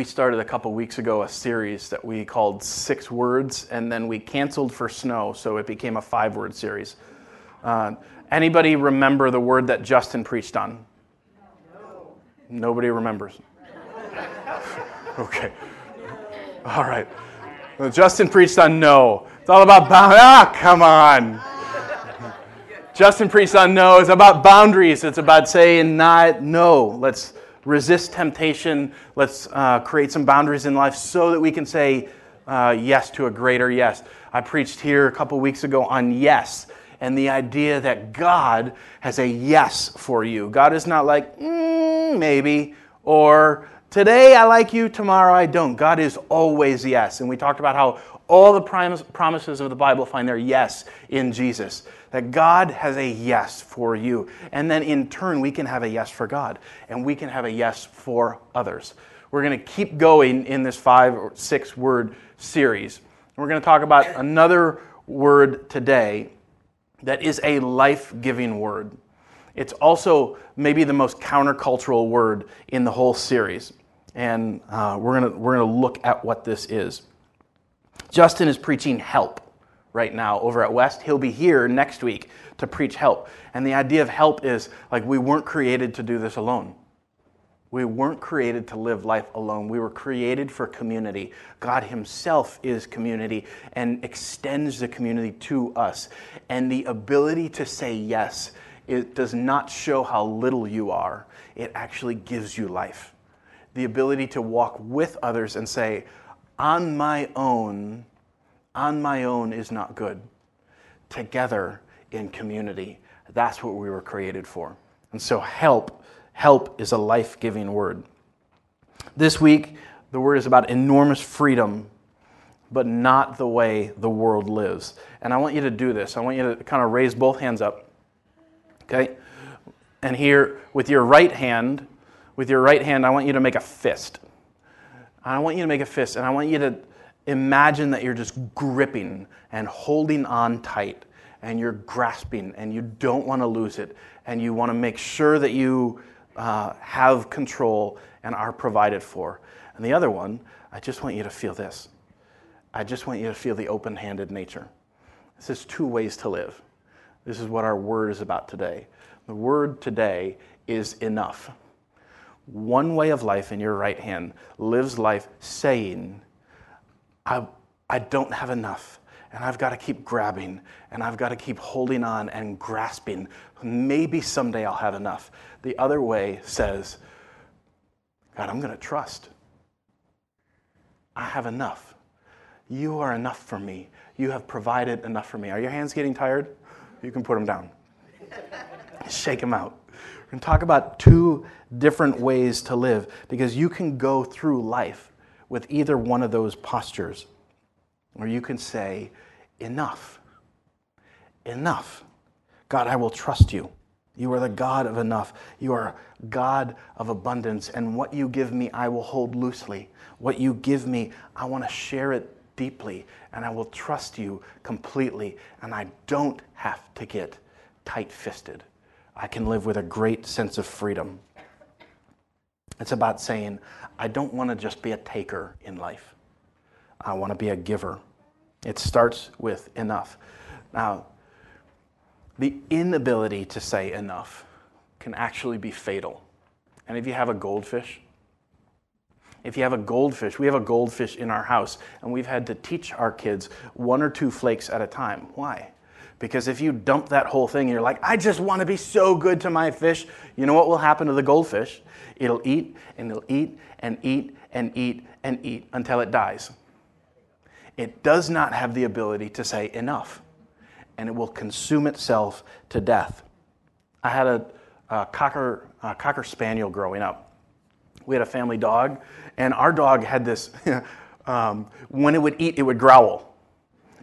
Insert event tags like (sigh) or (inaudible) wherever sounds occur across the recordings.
we started a couple weeks ago a series that we called Six Words, and then we canceled for snow, so it became a five word series. Uh, anybody remember the word that Justin preached on? No. Nobody remembers. (laughs) okay. All right. Well, Justin preached on no. It's all about bound. Ah, come on. Justin preached on no. It's about boundaries. It's about saying not no. Let's resist temptation. Let's uh, create some boundaries in life so that we can say uh, yes to a greater yes. I preached here a couple weeks ago on yes and the idea that God has a yes for you. God is not like, mm, maybe, or today I like you, tomorrow I don't. God is always yes. And we talked about how all the promises of the Bible find their yes in Jesus. That God has a yes for you. And then in turn, we can have a yes for God. And we can have a yes for others. We're going to keep going in this five or six word series. We're going to talk about another word today that is a life giving word. It's also maybe the most countercultural word in the whole series. And uh, we're going we're going to look at what this is. Justin is preaching help right now over at West. He'll be here next week to preach help. And the idea of help is like we weren't created to do this alone. We weren't created to live life alone. We were created for community. God Himself is community and extends the community to us. And the ability to say yes, it does not show how little you are, it actually gives you life. The ability to walk with others and say, on my own, on my own is not good. Together in community, that's what we were created for. And so, help Help is a life giving word. This week, the word is about enormous freedom, but not the way the world lives. And I want you to do this. I want you to kind of raise both hands up. Okay? And here, with your right hand, with your right hand, I want you to make a fist. I want you to make a fist, and I want you to imagine that you're just gripping and holding on tight, and you're grasping, and you don't want to lose it, and you want to make sure that you uh, have control and are provided for. And the other one, I just want you to feel this. I just want you to feel the open handed nature. This is two ways to live. This is what our word is about today. The word today is enough. One way of life in your right hand lives life saying, I, I don't have enough and I've got to keep grabbing and I've got to keep holding on and grasping. Maybe someday I'll have enough. The other way says, God, I'm going to trust. I have enough. You are enough for me. You have provided enough for me. Are your hands getting tired? You can put them down. (laughs) Shake them out. We're going to talk about two different ways to live because you can go through life with either one of those postures. Or you can say, Enough. Enough. God, I will trust you. You are the God of enough. You are God of abundance. And what you give me, I will hold loosely. What you give me, I want to share it deeply. And I will trust you completely. And I don't have to get tight fisted. I can live with a great sense of freedom. It's about saying, I don't want to just be a taker in life. I want to be a giver. It starts with enough. Now, the inability to say enough can actually be fatal. And if you have a goldfish, if you have a goldfish, we have a goldfish in our house, and we've had to teach our kids one or two flakes at a time. Why? Because if you dump that whole thing and you're like, I just want to be so good to my fish, you know what will happen to the goldfish? It'll eat and it'll eat and eat and eat and eat until it dies. It does not have the ability to say enough, and it will consume itself to death. I had a, a cocker, a cocker spaniel growing up. We had a family dog, and our dog had this (laughs) um, when it would eat, it would growl.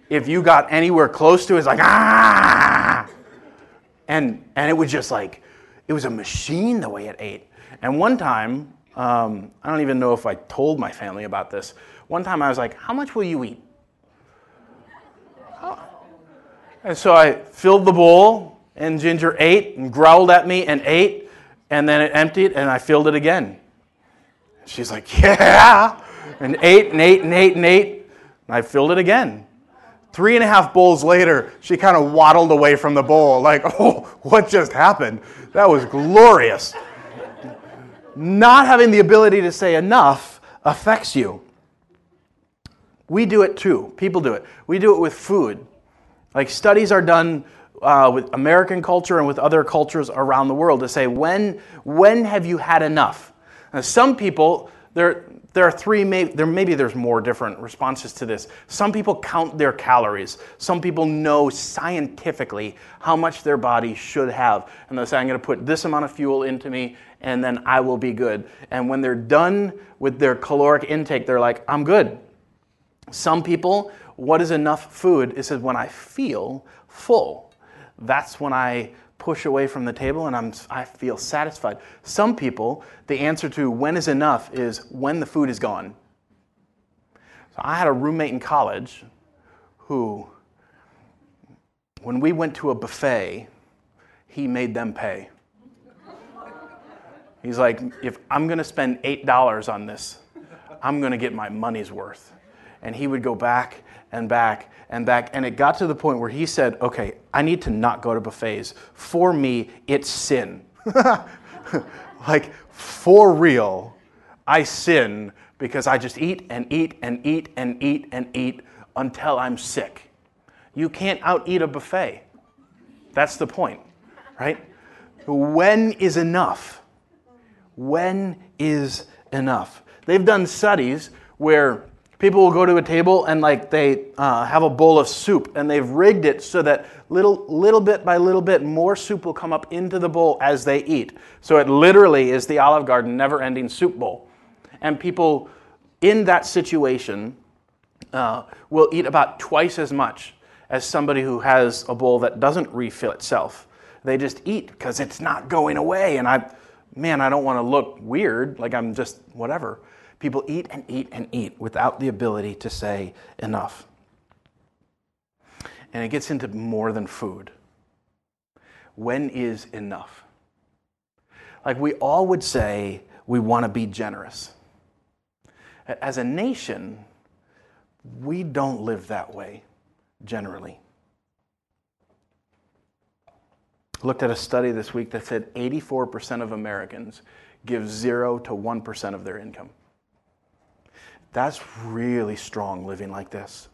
If you got anywhere close to it, it's like, ah! And, and it was just like, it was a machine the way it ate. And one time, um, I don't even know if I told my family about this. One time I was like, How much will you eat? And so I filled the bowl, and Ginger ate and growled at me and ate, and then it emptied, and I filled it again. She's like, Yeah. And ate and ate and ate and ate. And I filled it again. Three and a half bowls later, she kind of waddled away from the bowl, like, (laughs) Oh, what just happened? That was glorious. Not having the ability to say enough affects you. We do it too. People do it. We do it with food. Like studies are done uh, with American culture and with other cultures around the world to say when when have you had enough? Now, some people there there are three maybe there maybe there's more different responses to this. Some people count their calories. Some people know scientifically how much their body should have, and they say I'm going to put this amount of fuel into me, and then I will be good. And when they're done with their caloric intake, they're like I'm good. Some people, what is enough food? It says when I feel full that's when I push away from the table and I'm, I feel satisfied. Some people, the answer to when is enough is when the food is gone. So I had a roommate in college who, when we went to a buffet, he made them pay. He's like, if I'm going to spend $8 on this, I'm going to get my money's worth. And he would go back and back and back. And it got to the point where he said, okay, I need to not go to buffets. For me, it's sin. (laughs) like, for real, I sin because I just eat and eat and eat and eat and eat until I'm sick. You can't out eat a buffet. That's the point, right? When is enough? When is enough? They've done studies where People will go to a table and like they uh, have a bowl of soup and they've rigged it so that little little bit by little bit more soup will come up into the bowl as they eat. So it literally is the Olive Garden never-ending soup bowl. And people in that situation uh, will eat about twice as much as somebody who has a bowl that doesn't refill itself. They just eat because it's not going away. And I, man, I don't want to look weird, like I'm just whatever. People eat and eat and eat without the ability to say enough. And it gets into more than food. When is enough? Like we all would say, we want to be generous. As a nation, we don't live that way generally. Looked at a study this week that said 84% of Americans give 0 to 1% of their income. That's really strong living like this.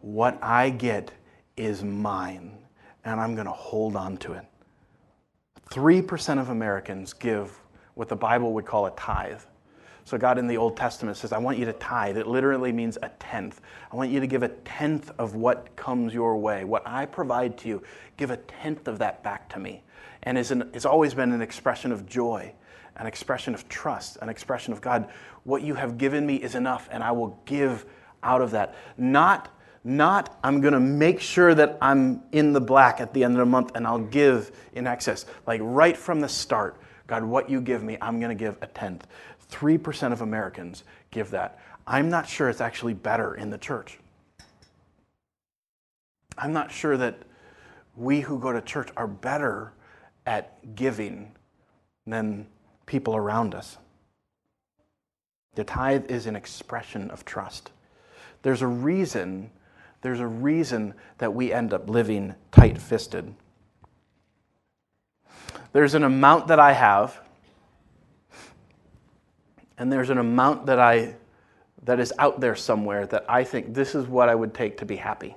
What I get is mine, and I'm going to hold on to it. 3% of Americans give what the Bible would call a tithe. So, God in the Old Testament says, I want you to tithe. It literally means a tenth. I want you to give a tenth of what comes your way. What I provide to you, give a tenth of that back to me. And it's, an, it's always been an expression of joy an expression of trust, an expression of God, what you have given me is enough, and I will give out of that. Not, not I'm going to make sure that I'm in the black at the end of the month and I'll give in excess. Like right from the start, God, what you give me, I'm going to give a tenth. 3% of Americans give that. I'm not sure it's actually better in the church. I'm not sure that we who go to church are better at giving than people around us. The tithe is an expression of trust. There's a reason, there's a reason that we end up living tight fisted. There's an amount that I have, and there's an amount that I that is out there somewhere that I think this is what I would take to be happy.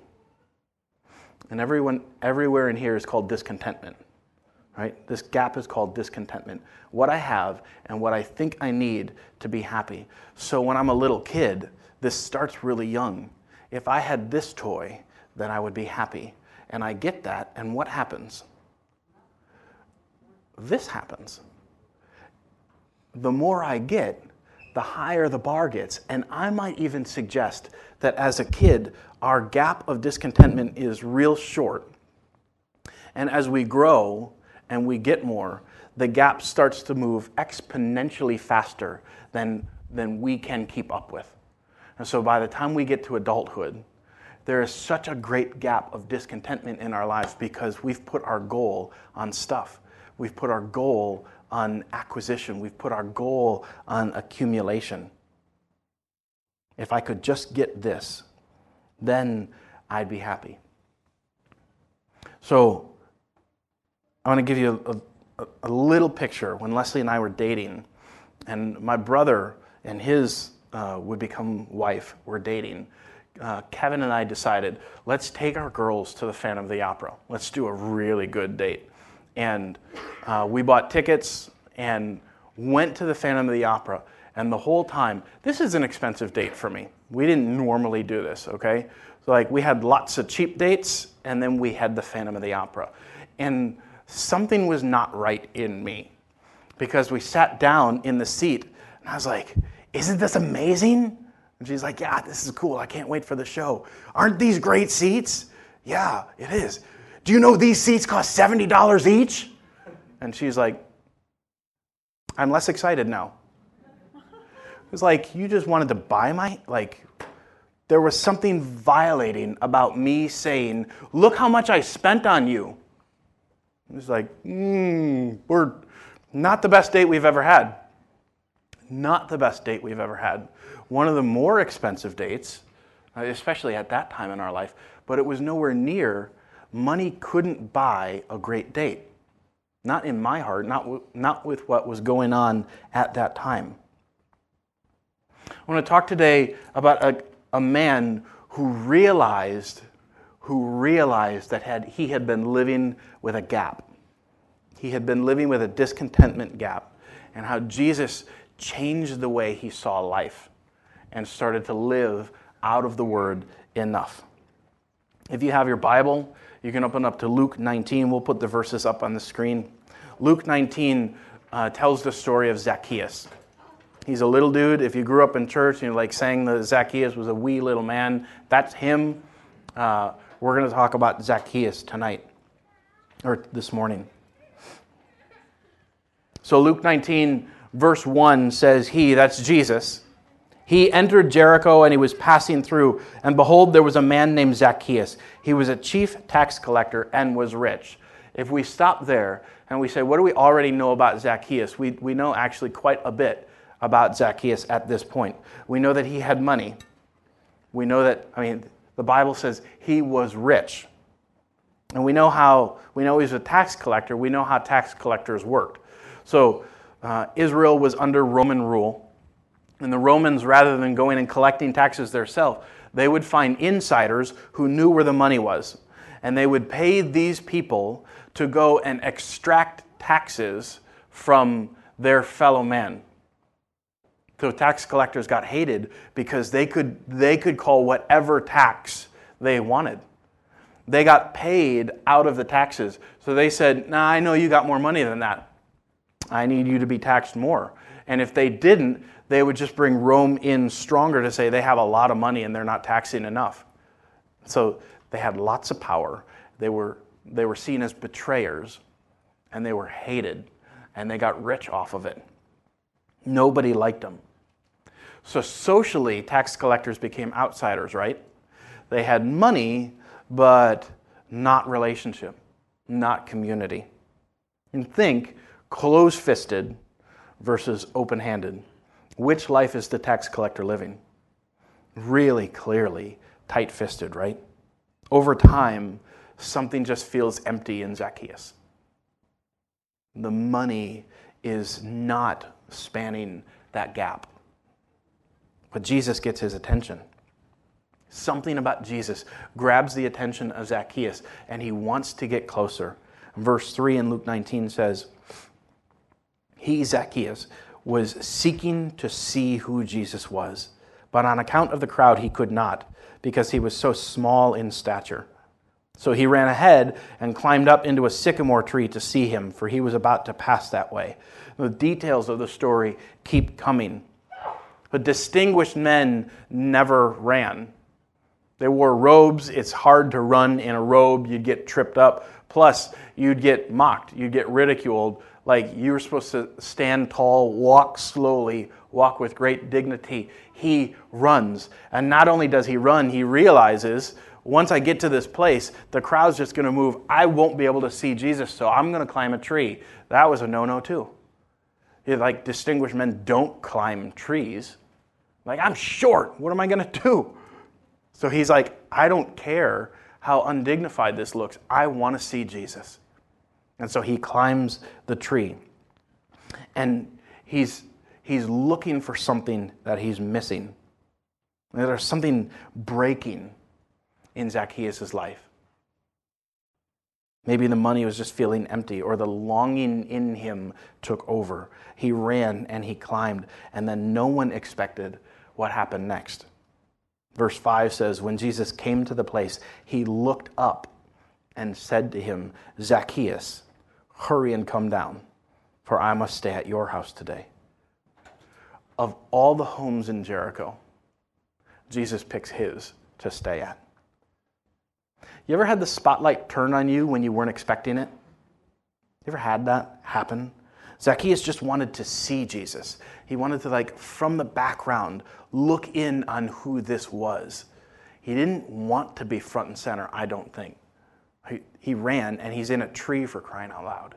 And everyone everywhere in here is called discontentment right? This gap is called discontentment. What I have and what I think I need to be happy. So when I'm a little kid, this starts really young. If I had this toy, then I would be happy. And I get that, and what happens? This happens. The more I get, the higher the bar gets. And I might even suggest that as a kid, our gap of discontentment is real short. And as we grow, and we get more, the gap starts to move exponentially faster than, than we can keep up with. And so by the time we get to adulthood, there is such a great gap of discontentment in our lives because we've put our goal on stuff. We've put our goal on acquisition. We've put our goal on accumulation. If I could just get this, then I'd be happy. So, I want to give you a, a, a, little picture. When Leslie and I were dating, and my brother and his uh, would become wife were dating, uh, Kevin and I decided let's take our girls to the Phantom of the Opera. Let's do a really good date. And uh, we bought tickets and went to the Phantom of the Opera. And the whole time, this is an expensive date for me. We didn't normally do this, okay? So, like, we had lots of cheap dates, and then we had the Phantom of the Opera. And something was not right in me because we sat down in the seat, and I was like, Isn't this amazing? And she's like, Yeah, this is cool. I can't wait for the show. Aren't these great seats? Yeah, it is. Do you know these seats cost $70 each? And she's like, I'm less excited now. It was like, you just wanted to buy my, like, there was something violating about me saying, Look how much I spent on you. It was like, hmm, we're not the best date we've ever had. Not the best date we've ever had. One of the more expensive dates, uh, especially at that time in our life, but it was nowhere near. Money couldn't buy a great date. Not in my heart, not, not with what was going on at that time. I want to talk today about a, a man who realized who realized that had, he had been living with a gap. He had been living with a discontentment gap, and how Jesus changed the way he saw life and started to live out of the word enough. If you have your Bible, you can open up to Luke 19. We'll put the verses up on the screen. Luke 19 uh, tells the story of Zacchaeus. He's a little dude. If you grew up in church and you like saying that Zacchaeus was a wee little man, that's him. Uh, we're going to talk about Zacchaeus tonight or this morning. So Luke 19, verse 1 says, He, that's Jesus, he entered Jericho and he was passing through. And behold, there was a man named Zacchaeus. He was a chief tax collector and was rich. If we stop there and we say, What do we already know about Zacchaeus? We, we know actually quite a bit about Zacchaeus at this point. We know that he had money. We know that, I mean, the Bible says he was rich. And we know how, we know he's a tax collector. We know how tax collectors worked. So uh, Israel was under Roman rule. And the Romans, rather than going and collecting taxes themselves, they would find insiders who knew where the money was. And they would pay these people to go and extract taxes from their fellow man. So tax collectors got hated because they could, they could call whatever tax they wanted. They got paid out of the taxes. So they said, Nah, I know you got more money than that. I need you to be taxed more. And if they didn't, they would just bring Rome in stronger to say they have a lot of money and they're not taxing enough. So they had lots of power. They were, they were seen as betrayers and they were hated and they got rich off of it. Nobody liked them. So socially, tax collectors became outsiders, right? They had money, but not relationship, not community. And think close fisted versus open handed. Which life is the tax collector living? Really clearly tight fisted, right? Over time, something just feels empty in Zacchaeus. The money is not spanning that gap. But Jesus gets his attention. Something about Jesus grabs the attention of Zacchaeus, and he wants to get closer. Verse 3 in Luke 19 says, He, Zacchaeus, was seeking to see who Jesus was, but on account of the crowd, he could not, because he was so small in stature. So he ran ahead and climbed up into a sycamore tree to see him, for he was about to pass that way. The details of the story keep coming. But distinguished men never ran. They wore robes. It's hard to run in a robe. You'd get tripped up. Plus, you'd get mocked. You'd get ridiculed. Like you were supposed to stand tall, walk slowly, walk with great dignity. He runs. And not only does he run, he realizes once I get to this place, the crowd's just going to move. I won't be able to see Jesus, so I'm going to climb a tree. That was a no no, too. You're like distinguished men don't climb trees. Like, I'm short. What am I going to do? So he's like, I don't care how undignified this looks. I want to see Jesus. And so he climbs the tree. And he's, he's looking for something that he's missing. There's something breaking in Zacchaeus' life. Maybe the money was just feeling empty, or the longing in him took over. He ran and he climbed, and then no one expected what happened next. Verse 5 says, When Jesus came to the place, he looked up and said to him, Zacchaeus, hurry and come down, for I must stay at your house today. Of all the homes in Jericho, Jesus picks his to stay at. You ever had the spotlight turn on you when you weren't expecting it? You ever had that happen? Zacchaeus just wanted to see Jesus. He wanted to, like, from the background, look in on who this was. He didn't want to be front and center, I don't think. He, he ran and he's in a tree for crying out loud.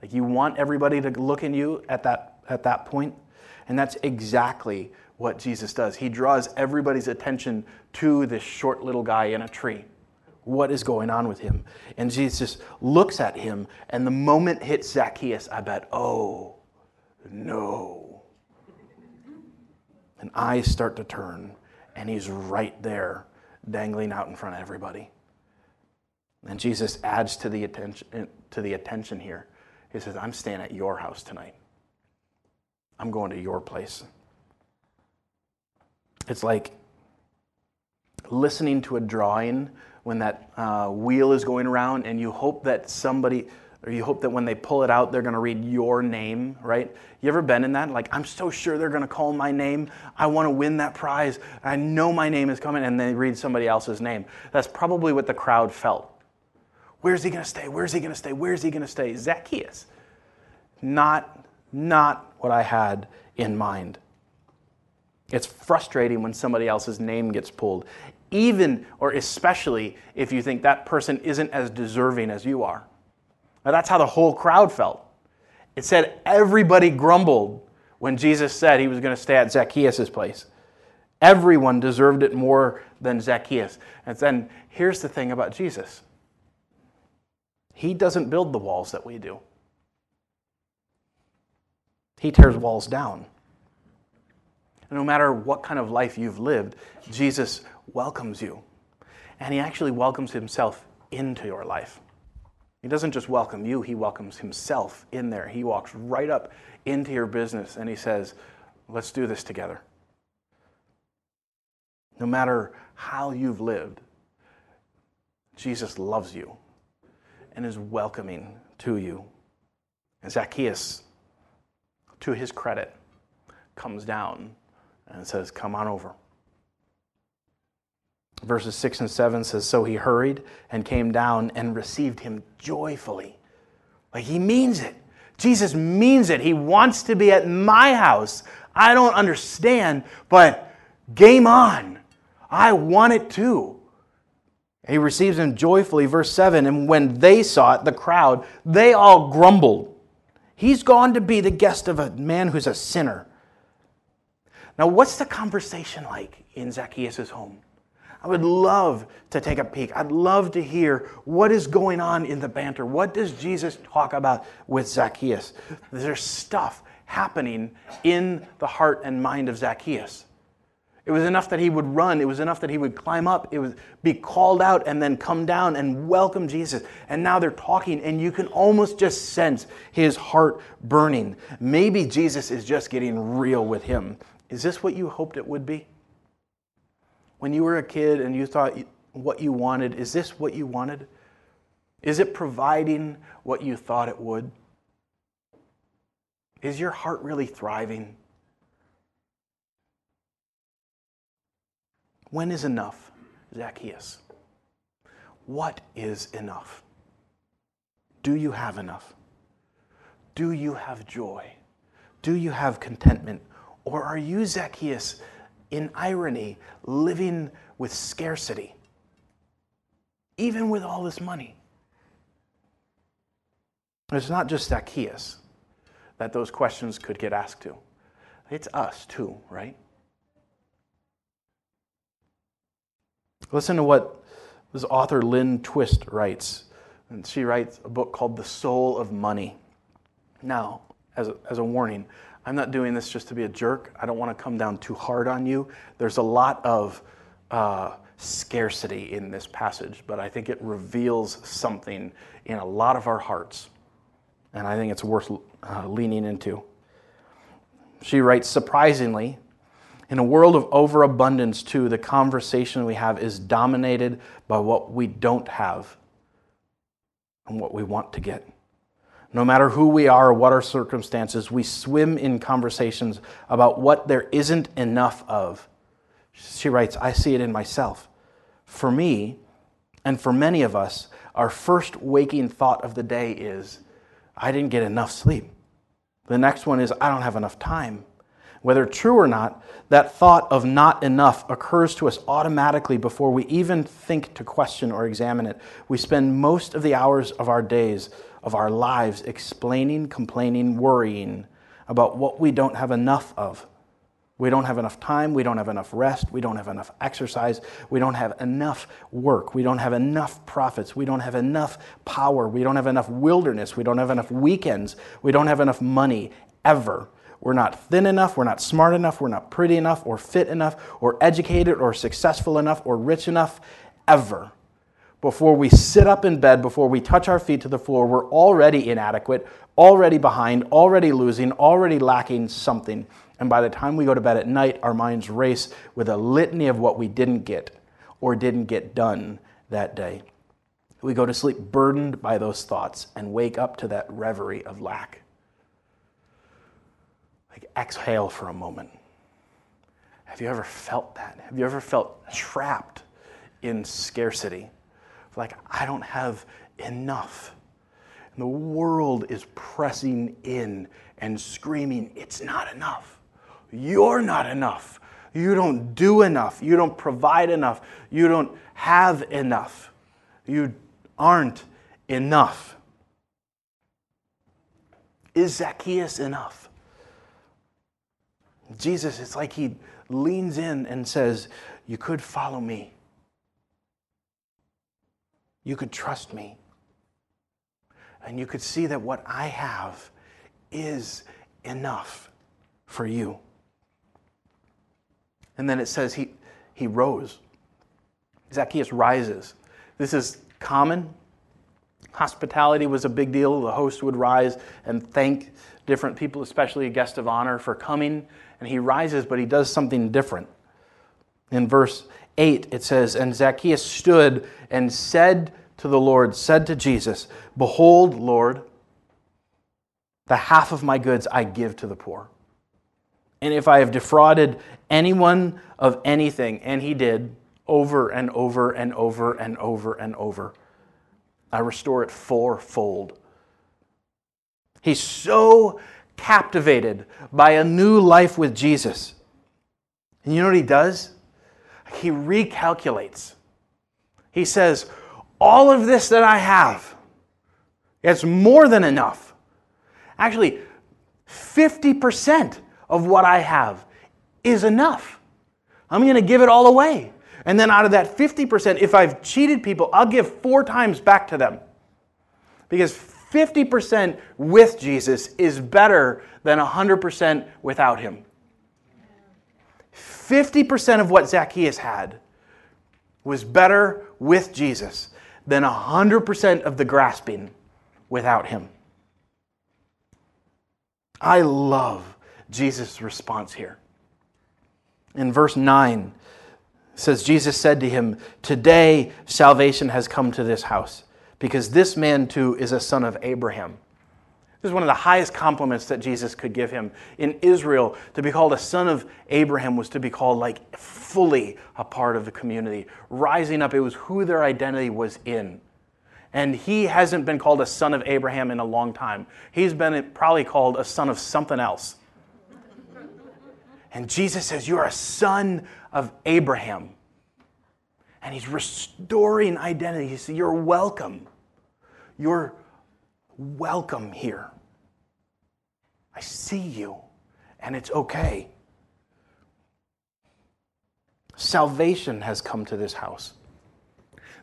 Like, you want everybody to look in you at that, at that point? And that's exactly what Jesus does. He draws everybody's attention to this short little guy in a tree what is going on with him. And Jesus looks at him, and the moment hits Zacchaeus, I bet, oh, no. And eyes start to turn, and he's right there, dangling out in front of everybody. And Jesus adds to the attention, to the attention here. He says, I'm staying at your house tonight. I'm going to your place. It's like listening to a drawing when that uh, wheel is going around and you hope that somebody or you hope that when they pull it out they're going to read your name right? You ever been in that? Like i'm so sure they're going to call my name. I want to win that prize. I know my name is coming and they read somebody else's name. That's probably what the crowd felt. Where's he going to stay? Where's he going to stay? Where's he going to stay? Zacchaeus. Not not what i had in mind. It's frustrating when somebody else's name gets pulled even or especially if you think that person isn't as deserving as you are. Now, that's how the whole crowd felt. It said everybody grumbled when Jesus said he was going to stay at Zacchaeus' place. Everyone deserved it more than Zacchaeus. And then here's the thing about Jesus He doesn't build the walls that we do, He tears walls down. no matter what kind of life you've lived, Jesus welcomes you. And he actually welcomes himself into your life. He doesn't just welcome you, he welcomes himself in there. He walks right up into your business and he says, Let's do this together. No matter how you've lived, Jesus loves you and is welcoming to you. And Zacchaeus, to his credit, comes down and says, Come on over. Verses 6 and 7 says, So he hurried and came down and received him joyfully. Like he means it. Jesus means it. He wants to be at my house. I don't understand, but game on. I want it too. He receives him joyfully. Verse 7 And when they saw it, the crowd, they all grumbled. He's gone to be the guest of a man who's a sinner. Now, what's the conversation like in Zacchaeus' home? I would love to take a peek. I'd love to hear what is going on in the banter. What does Jesus talk about with Zacchaeus? There's stuff happening in the heart and mind of Zacchaeus. It was enough that he would run. It was enough that he would climb up. It would be called out and then come down and welcome Jesus. And now they're talking, and you can almost just sense his heart burning. Maybe Jesus is just getting real with him. Is this what you hoped it would be? When you were a kid and you thought what you wanted, is this what you wanted? Is it providing what you thought it would? Is your heart really thriving? When is enough, Zacchaeus? What is enough? Do you have enough? Do you have joy? Do you have contentment? Or are you Zacchaeus in irony, living with scarcity, even with all this money. It's not just Zacchaeus. that those questions could get asked to. It's us too, right? Listen to what this author Lynn Twist writes. And she writes a book called The Soul of Money. Now, as a, as a warning, I'm not doing this just to be a jerk. I don't want to come down too hard on you. There's a lot of uh, scarcity in this passage, but I think it reveals something in a lot of our hearts. And I think it's worth uh, leaning into. She writes surprisingly, in a world of overabundance, too, the conversation we have is dominated by what we don't have and what we want to get. No matter who we are or what our circumstances, we swim in conversations about what there isn't enough of. She writes, I see it in myself. For me, and for many of us, our first waking thought of the day is, I didn't get enough sleep. The next one is, I don't have enough time. Whether true or not, that thought of not enough occurs to us automatically before we even think to question or examine it. We spend most of the hours of our days, of our lives, explaining, complaining, worrying about what we don't have enough of. We don't have enough time. We don't have enough rest. We don't have enough exercise. We don't have enough work. We don't have enough profits. We don't have enough power. We don't have enough wilderness. We don't have enough weekends. We don't have enough money ever. We're not thin enough. We're not smart enough. We're not pretty enough or fit enough or educated or successful enough or rich enough ever. Before we sit up in bed, before we touch our feet to the floor, we're already inadequate, already behind, already losing, already lacking something. And by the time we go to bed at night, our minds race with a litany of what we didn't get or didn't get done that day. We go to sleep burdened by those thoughts and wake up to that reverie of lack. Like, exhale for a moment. Have you ever felt that? Have you ever felt trapped in scarcity? Like, I don't have enough. And the world is pressing in and screaming, It's not enough. You're not enough. You don't do enough. You don't provide enough. You don't have enough. You aren't enough. Is Zacchaeus enough? Jesus, it's like he leans in and says, You could follow me. You could trust me. And you could see that what I have is enough for you. And then it says he, he rose. Zacchaeus rises. This is common. Hospitality was a big deal. The host would rise and thank different people, especially a guest of honor, for coming. And he rises, but he does something different. In verse 8, it says, And Zacchaeus stood and said to the Lord, said to Jesus, Behold, Lord, the half of my goods I give to the poor. And if I have defrauded anyone of anything, and he did over and over and over and over and over, I restore it fourfold. He's so captivated by a new life with Jesus. And you know what he does? He recalculates. He says, All of this that I have, it's more than enough. Actually, 50% of what I have is enough. I'm going to give it all away. And then out of that 50%, if I've cheated people, I'll give four times back to them. Because 50% with Jesus is better than 100% without him. 50% of what Zacchaeus had was better with Jesus than 100% of the grasping without him. I love Jesus' response here. In verse 9, says, Jesus said to him, Today salvation has come to this house, because this man too is a son of Abraham. This is one of the highest compliments that Jesus could give him. In Israel, to be called a son of Abraham was to be called like fully a part of the community. Rising up, it was who their identity was in. And he hasn't been called a son of Abraham in a long time. He's been probably called a son of something else. And Jesus says, You're a son of Abraham. And he's restoring identity. He says, You're welcome. You're welcome here. I see you, and it's okay. Salvation has come to this house.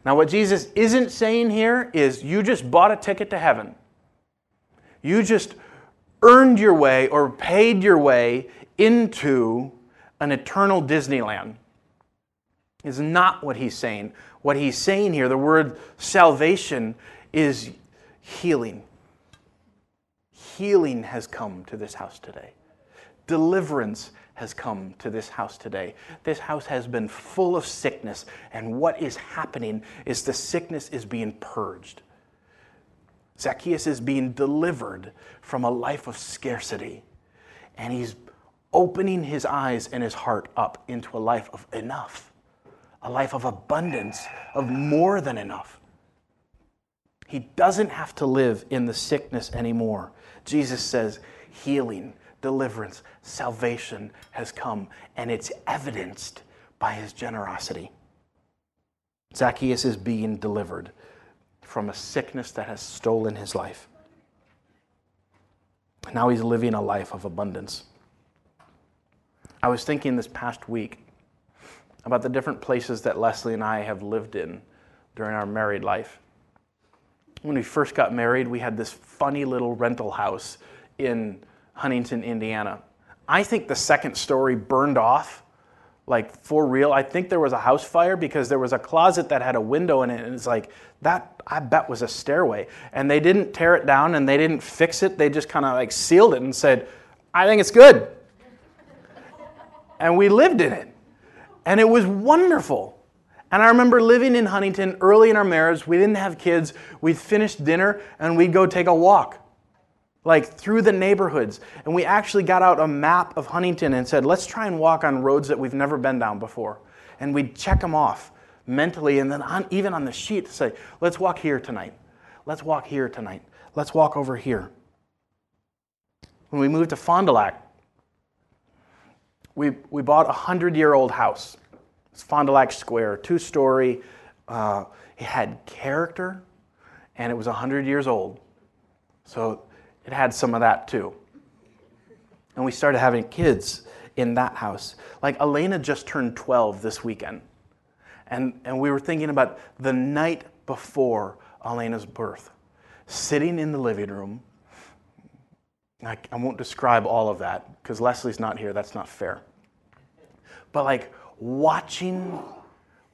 Now, what Jesus isn't saying here is you just bought a ticket to heaven. You just earned your way or paid your way into an eternal Disneyland. Is not what he's saying. What he's saying here, the word salvation, is healing. Healing has come to this house today. Deliverance has come to this house today. This house has been full of sickness, and what is happening is the sickness is being purged. Zacchaeus is being delivered from a life of scarcity, and he's opening his eyes and his heart up into a life of enough, a life of abundance, of more than enough. He doesn't have to live in the sickness anymore. Jesus says, healing deliverance, salvation has come, and it's evidenced by his generosity. Zacchaeus is being delivered from a sickness that has stolen his life. Now he's living a life of abundance. I was thinking this past week about the different places that Leslie and I have lived in during our married life. When we first got married, we had this funny little rental house in Huntington, Indiana. I think the second story burned off, like for real. I think there was a house fire because there was a closet that had a window in it, and it's like that. I bet was a stairway, and they didn't tear it down and they didn't fix it. They just kind of like sealed it and said, "I think it's good," and we lived in it, and it was wonderful. And I remember living in Huntington early in our marriage. We didn't have kids. We'd finish dinner and we'd go take a walk like through the neighborhoods. And we actually got out a map of Huntington and said, let's try and walk on roads that we've never been down before. And we'd check them off mentally and then on, even on the sheet to say, let's walk here tonight. Let's walk here tonight. Let's walk over here. When we moved to Fond du Lac, we, we bought a 100 year old house. It's Fond du Lac Square, two story. Uh, it had character and it was 100 years old. So it had some of that too. And we started having kids in that house. Like Elena just turned 12 this weekend. And, and we were thinking about the night before Elena's birth, sitting in the living room. I, I won't describe all of that because Leslie's not here. That's not fair. But like watching,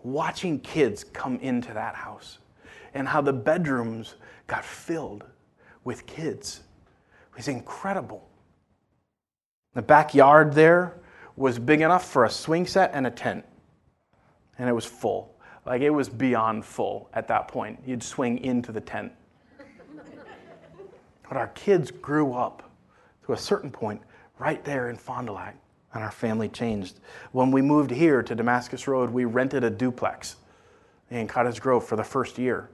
watching kids come into that house and how the bedrooms got filled with kids was incredible. The backyard there was big enough for a swing set and a tent, and it was full. Like it was beyond full at that point. You'd swing into the tent. but our kids grew up to a certain point right there in Fond du Lac, and our family changed. When we moved here to Damascus Road, we rented a duplex in Cottage Grove for the first year.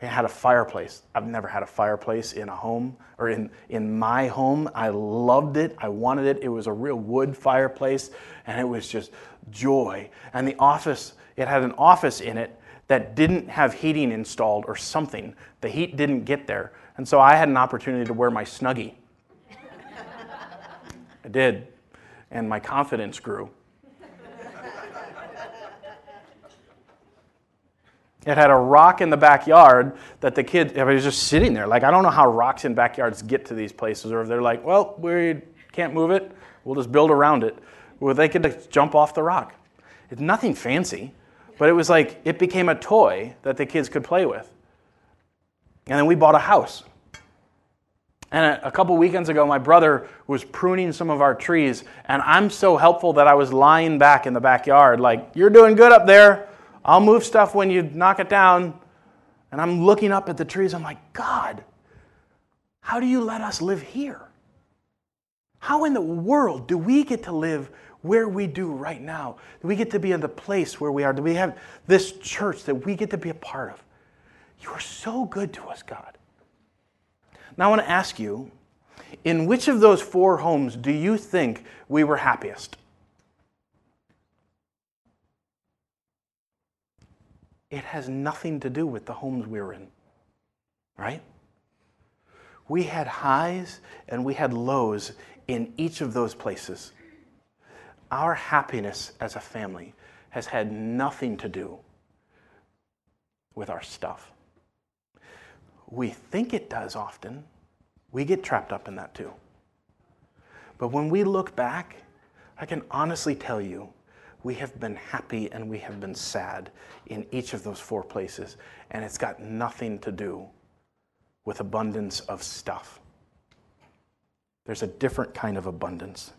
It had a fireplace. I've never had a fireplace in a home or in, in my home. I loved it. I wanted it. It was a real wood fireplace and it was just joy. And the office, it had an office in it that didn't have heating installed or something. The heat didn't get there. And so I had an opportunity to wear my snuggie. I did. And my confidence grew. It had a rock in the backyard that the kid I mean, was just sitting there. Like, I don't know how rocks in backyards get to these places, or if they're like, well, we can't move it, we'll just build around it. Well, they could jump off the rock. It's nothing fancy, but it was like it became a toy that the kids could play with. And then we bought a house. And a couple weekends ago, my brother was pruning some of our trees, and I'm so helpful that I was lying back in the backyard, like, You're doing good up there. I'll move stuff when you knock it down. And I'm looking up at the trees. I'm like, God, how do you let us live here? How in the world do we get to live where we do right now? Do we get to be in the place where we are? Do we have this church that we get to be a part of? You are so good to us, God. Now, I want to ask you in which of those four homes do you think we were happiest? it has nothing to do with the homes we were in, right? We had highs and we had lows in each of those places. Our happiness as a family has had nothing to do with our stuff. We think it does often. We get trapped up in that too. But when we look back, I can honestly tell you, we have been happy and we have been sad in each of those four places. And it's got nothing to do with abundance of stuff. There's a different kind of abundance.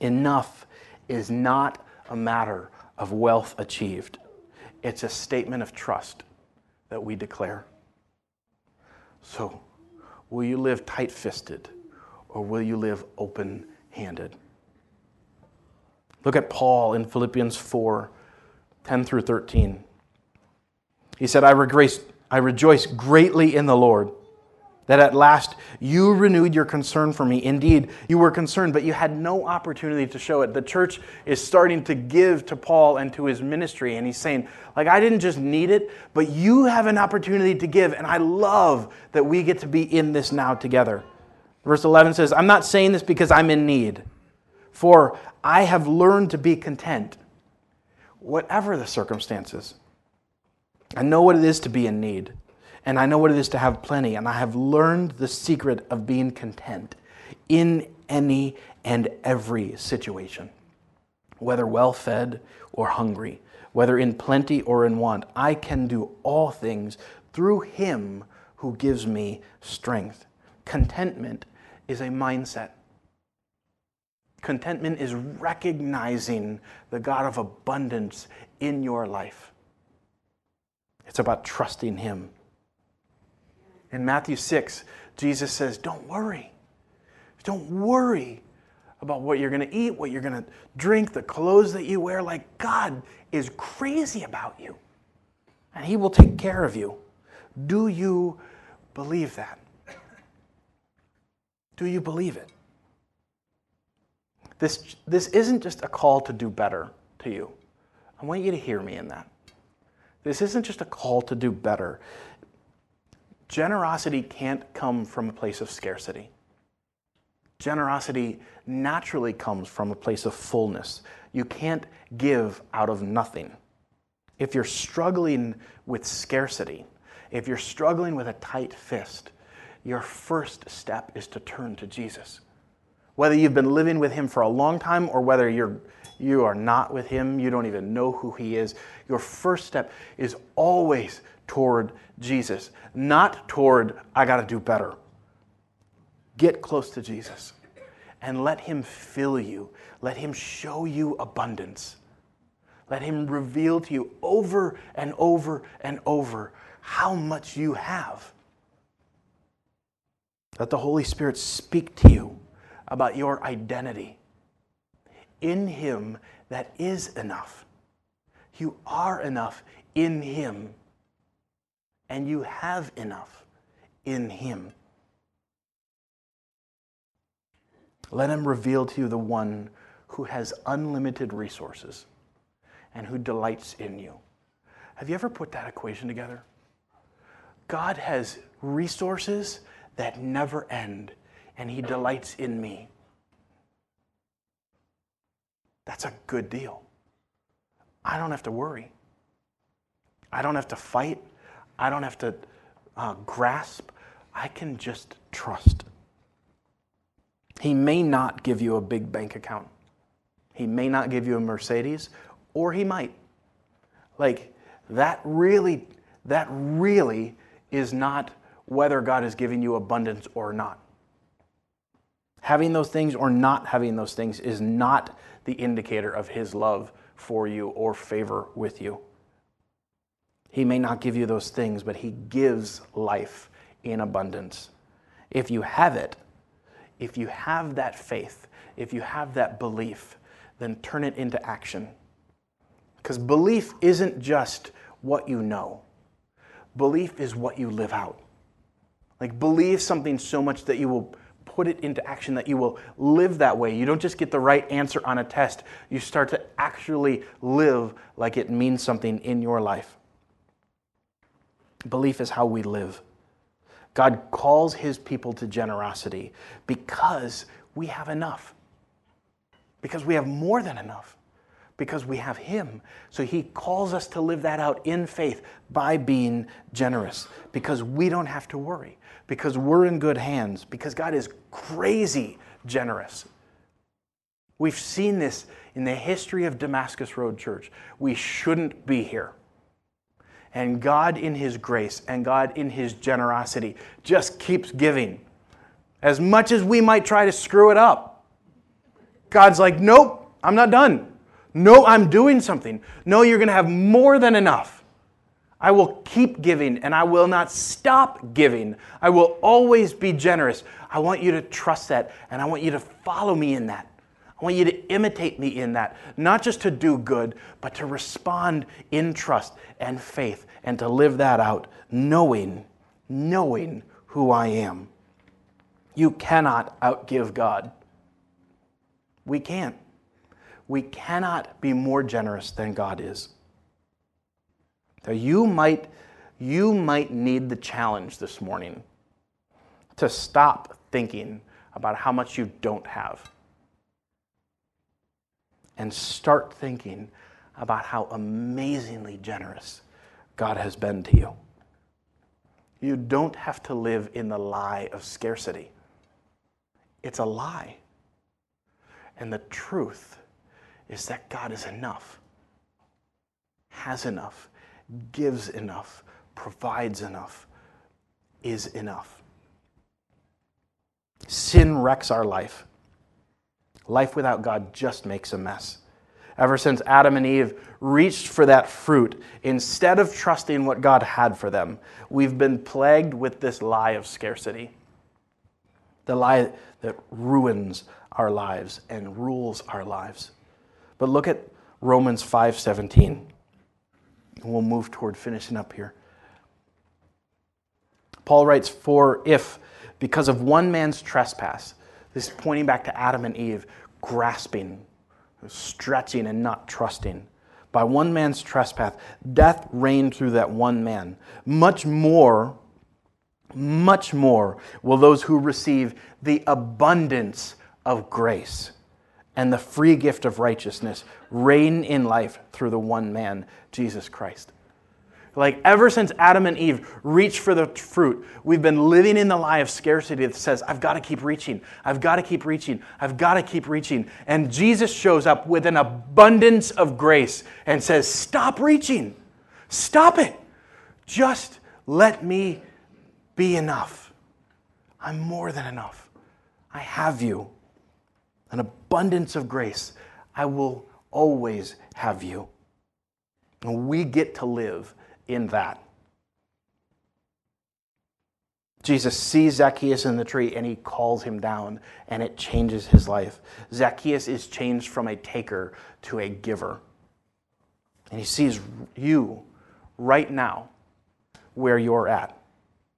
Enough is not a matter of wealth achieved, it's a statement of trust that we declare. So, will you live tight fisted or will you live open handed? Look at Paul in Philippians 4 10 through 13. He said, I rejoice, I rejoice greatly in the Lord that at last you renewed your concern for me. Indeed, you were concerned, but you had no opportunity to show it. The church is starting to give to Paul and to his ministry, and he's saying, like, I didn't just need it, but you have an opportunity to give, and I love that we get to be in this now together. Verse 11 says, I'm not saying this because I'm in need, for I have learned to be content, whatever the circumstances. I know what it is to be in need and I know what it is to have plenty, and I have learned the secret of being content in any and every situation, whether well fed or hungry, whether in plenty or in want. I can do all things through Him who gives me strength. Contentment is a mindset. Contentment is recognizing the God of abundance in your life. It's about trusting Him in Matthew 6, Jesus says, Don't worry. Don't worry about what you're going to eat, what you're going to drink, the clothes that you wear. Like, God is crazy about you, and He will take care of you. Do you believe that? Do you believe it? This, this isn't just a call to do better to you. I want you to hear me in that. This isn't just a call to do better. Generosity can't come from a place of scarcity. Generosity naturally comes from a place of fullness. You can't give out of nothing. If you're struggling with scarcity, if you're struggling with a tight fist, your first step is to turn to Jesus. Whether you've been living with him for a long time or whether you're you are not with him, you don't even know who he is, your first step is always toward Jesus, not toward, I got to do better. Get close to Jesus and let Him fill you. Let Him show you abundance. Let Him reveal to you over and over and over how much you have. Let the Holy Spirit speak to you about your identity. In Him, that is enough. You are enough in Him and you have enough in Him. Let Him reveal to you the one who has unlimited resources and who delights in you. Have you ever put that equation together? God has resources that never end, and He delights in me. That's a good deal. I don't have to worry. I don't have to fight. I don't have to uh, grasp. I can just trust. He may not give you a big bank account. He may not give you a Mercedes, or he might. Like, that really, that really is not whether God is giving you abundance or not. Having those things or not having those things is not the indicator of his love for you or favor with you. He may not give you those things, but He gives life in abundance. If you have it, if you have that faith, if you have that belief, then turn it into action. Because belief isn't just what you know, belief is what you live out. Like, believe something so much that you will put it into action, that you will live that way. You don't just get the right answer on a test, you start to actually live like it means something in your life. Belief is how we live. God calls his people to generosity because we have enough. Because we have more than enough. Because we have him. So he calls us to live that out in faith by being generous. Because we don't have to worry. Because we're in good hands. Because God is crazy generous. We've seen this in the history of Damascus Road Church. We shouldn't be here. And God, in His grace and God, in His generosity, just keeps giving. As much as we might try to screw it up, God's like, nope, I'm not done. No, I'm doing something. No, you're going to have more than enough. I will keep giving and I will not stop giving. I will always be generous. I want you to trust that and I want you to follow me in that. I want you to imitate me in that, not just to do good, but to respond in trust and faith and to live that out, knowing, knowing who I am. You cannot outgive God. We can't. We cannot be more generous than God is. So you might, you might need the challenge this morning to stop thinking about how much you don't have and start thinking about how amazingly generous God has been to you. You don't have to live in the lie of scarcity. It's a lie. And the truth is that God is enough, has enough, gives enough, provides enough, is enough. Sin wrecks our life. Life without God just makes a mess. Ever since Adam and Eve reached for that fruit, instead of trusting what God had for them, we've been plagued with this lie of scarcity. The lie that ruins our lives and rules our lives. But look at Romans 5:17. We'll move toward finishing up here. Paul writes, For if, because of one man's trespass, this is pointing back to Adam and Eve, grasping, stretching, and not trusting. By one man's trespass, death reigned through that one man. Much more, much more will those who receive the abundance of grace and the free gift of righteousness reign in life through the one man, Jesus Christ. Like ever since Adam and Eve reached for the fruit, we've been living in the lie of scarcity that says, I've got to keep reaching. I've got to keep reaching. I've got to keep reaching. And Jesus shows up with an abundance of grace and says, Stop reaching. Stop it. Just let me be enough. I'm more than enough. I have you. An abundance of grace. I will always have you. And we get to live in that. Jesus sees Zacchaeus in the tree and he calls him down, and it changes his life. Zacchaeus is changed from a taker to a giver. And he sees you right now where you're at.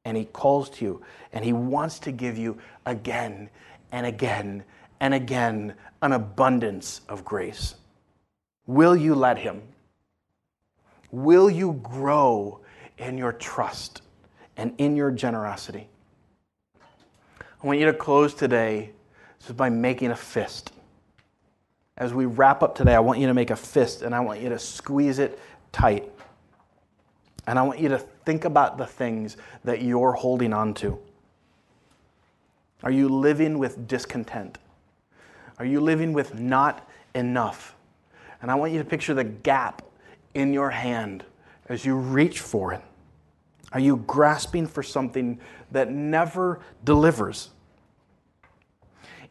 And he calls to you, and he wants to give you again and again and again an abundance of grace. Will you let him? Will you grow in your trust and in your generosity? I want you to close today just by making a fist. As we wrap up today, I want you to make a fist and I want you to squeeze it tight. And I want you to think about the things that you're holding on to. Are you living with discontent? Are you living with not enough? And I want you to picture the gap in your hand as you reach for it? Are you grasping for something that never delivers?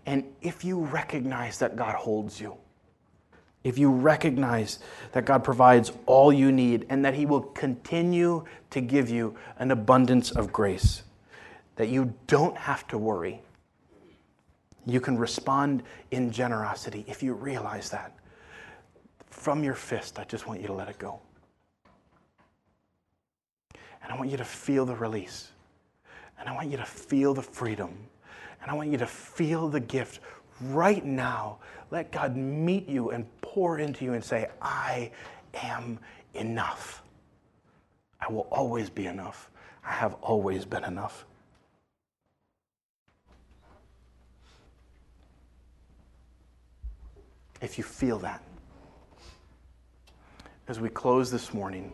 And if you recognize that God holds you, if you recognize that God provides all you need and that He will continue to give you an abundance of grace, that you don't have to worry, you can respond in generosity if you realize that from your fist, I just want you to let it go. And I want you to feel the release. And I want you to feel the freedom. And I want you to feel the gift right now. Let God meet you and pour into you and say, I am enough. I will always be enough. I have always been enough. If you feel that. As we close this morning,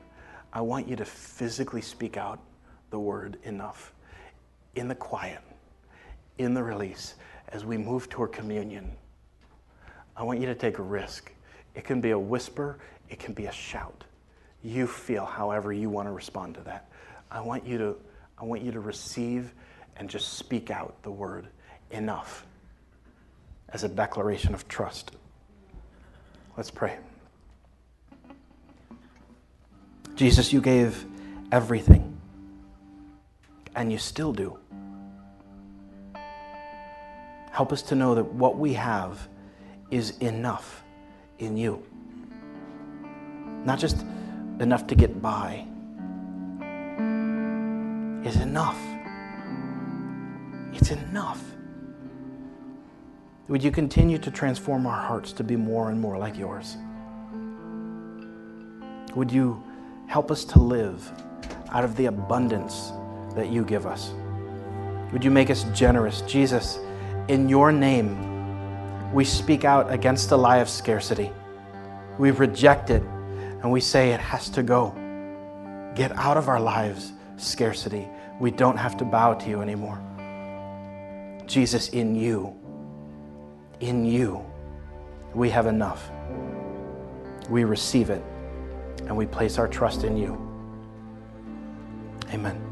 I want you to physically speak out the word enough in the quiet, in the release, as we move toward communion. I want you to take a risk. It can be a whisper, it can be a shout. You feel however you want to respond to that. I want you to, I want you to receive and just speak out the word enough as a declaration of trust. Let's pray. Jesus, you gave everything, and you still do. Help us to know that what we have is enough in you. Not just enough to get by, is enough. It's enough. Would you continue to transform our hearts to be more and more like yours? Would you help us to live out of the abundance that you give us? Would you make us generous? Jesus, in your name, we speak out against the lie of scarcity. We reject it and we say it has to go. Get out of our lives, scarcity. We don't have to bow to you anymore. Jesus, in you, in you, we have enough. We receive it and we place our trust in you. Amen.